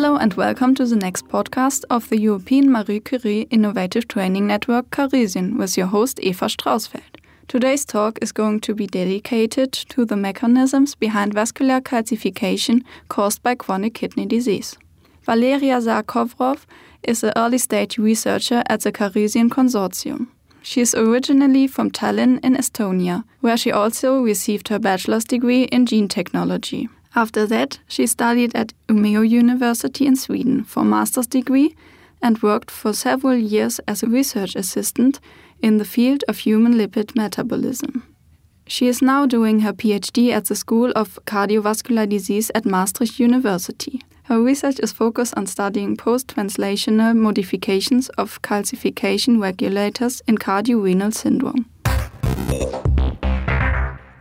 Hello and welcome to the next podcast of the European Marie Curie Innovative Training Network CaReSyAn with your host Eva Strausfeld. Today's talk is going to be dedicated to the mechanisms behind vascular calcification caused by chronic kidney disease. Valeria Saar-Kovrov is an early stage researcher at the CaReSyAn Consortium. She is originally from Tallinn in Estonia, where she also received her bachelor's degree in gene technology. After that, she studied at Umeå University in Sweden for a master's degree and worked for several years as a research assistant in the field of human lipid metabolism. She is now doing her PhD at the School of Cardiovascular Disease at Maastricht University. Her research is focused on studying post translational modifications of calcification regulators in cardiorenal syndrome.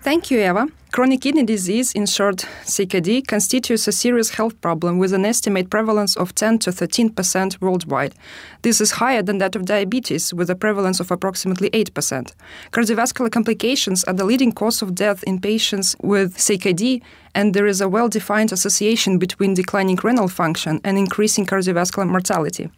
Thank you, Eva. Chronic kidney disease, in short CKD, constitutes a serious health problem with an estimated prevalence of 10 to 13 percent worldwide. This is higher than that of diabetes, with a prevalence of approximately 8 percent. Cardiovascular complications are the leading cause of death in patients with CKD, and there is a well defined association between declining renal function and increasing cardiovascular mortality.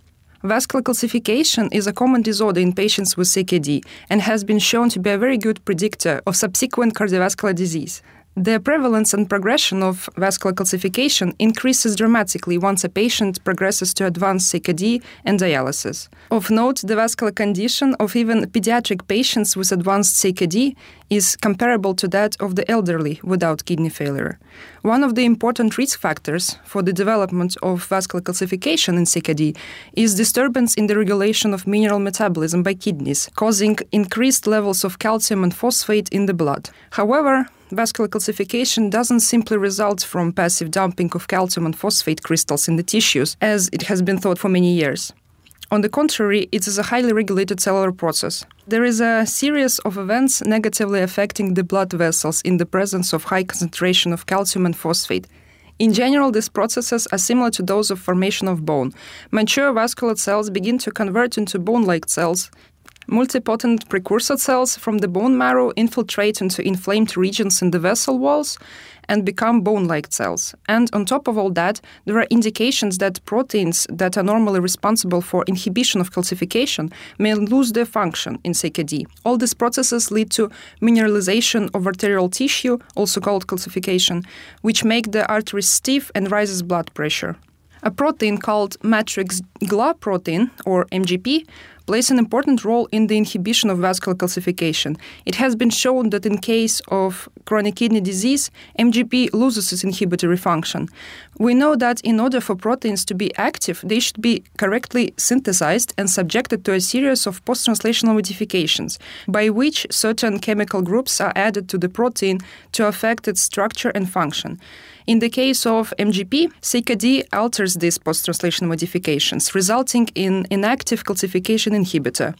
Vascular calcification is a common disorder in patients with CKD and has been shown to be a very good predictor of subsequent cardiovascular disease. The prevalence and progression of vascular calcification increases dramatically once a patient progresses to advanced CKD and dialysis. Of note, the vascular condition of even pediatric patients with advanced CKD is comparable to that of the elderly without kidney failure. One of the important risk factors for the development of vascular calcification in CKD is disturbance in the regulation of mineral metabolism by kidneys, causing increased levels of calcium and phosphate in the blood. However, vascular calcification doesn't simply result from passive dumping of calcium and phosphate crystals in the tissues, as it has been thought for many years. On the contrary, it is a highly regulated cellular process. There is a series of events negatively affecting the blood vessels in the presence of high concentration of calcium and phosphate. In general, these processes are similar to those of formation of bone. Mature vascular cells begin to convert into bone like cells, multipotent precursor cells from the bone marrow infiltrate into inflamed regions in the vessel walls and become bone like cells. And on top of all that, there are indications that proteins that are normally responsible for inhibition of calcification may lose their function in CKD. All these processes lead to mineralization of arterial tissue, also called calcification, which make the arteries stiff and raises blood pressure. A protein called matrix GLA protein, or MGP, plays an important role in the inhibition of vascular calcification. It has been shown that in case of chronic kidney disease, MGP loses its inhibitory function. We know that in order for proteins to be active, they should be correctly synthesized and subjected to a series of post-translational modifications, by which certain chemical groups are added to the protein to affect its structure and function. In the case of MGP, CKD alters these post-translational modifications, resulting in inactive calcification inhibitor.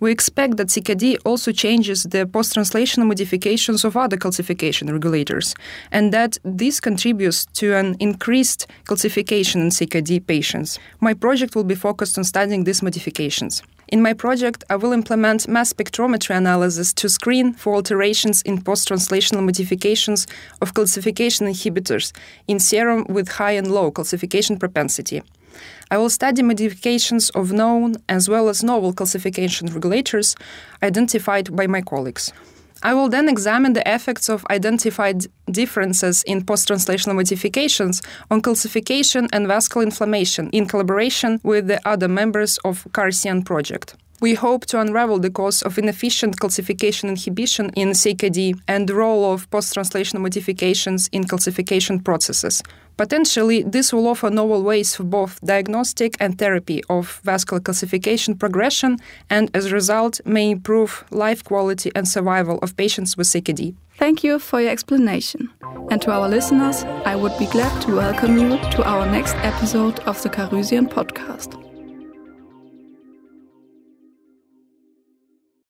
We expect that CKD also changes the post-translational modifications of other calcification regulators, and that this contributes to an increased calcification in CKD patients. My project will be focused on studying these modifications. In my project, I will implement mass spectrometry analysis to screen for alterations in post translational modifications of calcification inhibitors in serum with high and low calcification propensity. I will study modifications of known as well as novel calcification regulators identified by my colleagues. I will then examine the effects of identified differences in post translational modifications on calcification and vascular inflammation in collaboration with the other members of CaReSyAn project. We hope to unravel the cause of inefficient calcification inhibition in CKD and the role of post translational modifications in calcification processes. Potentially, this will offer novel ways for both diagnostic and therapy of vascular calcification progression and, as a result, may improve life quality and survival of patients with CKD. Thank you for your explanation. And to our listeners, I would be glad to welcome you to our next episode of the CaReSyAn podcast.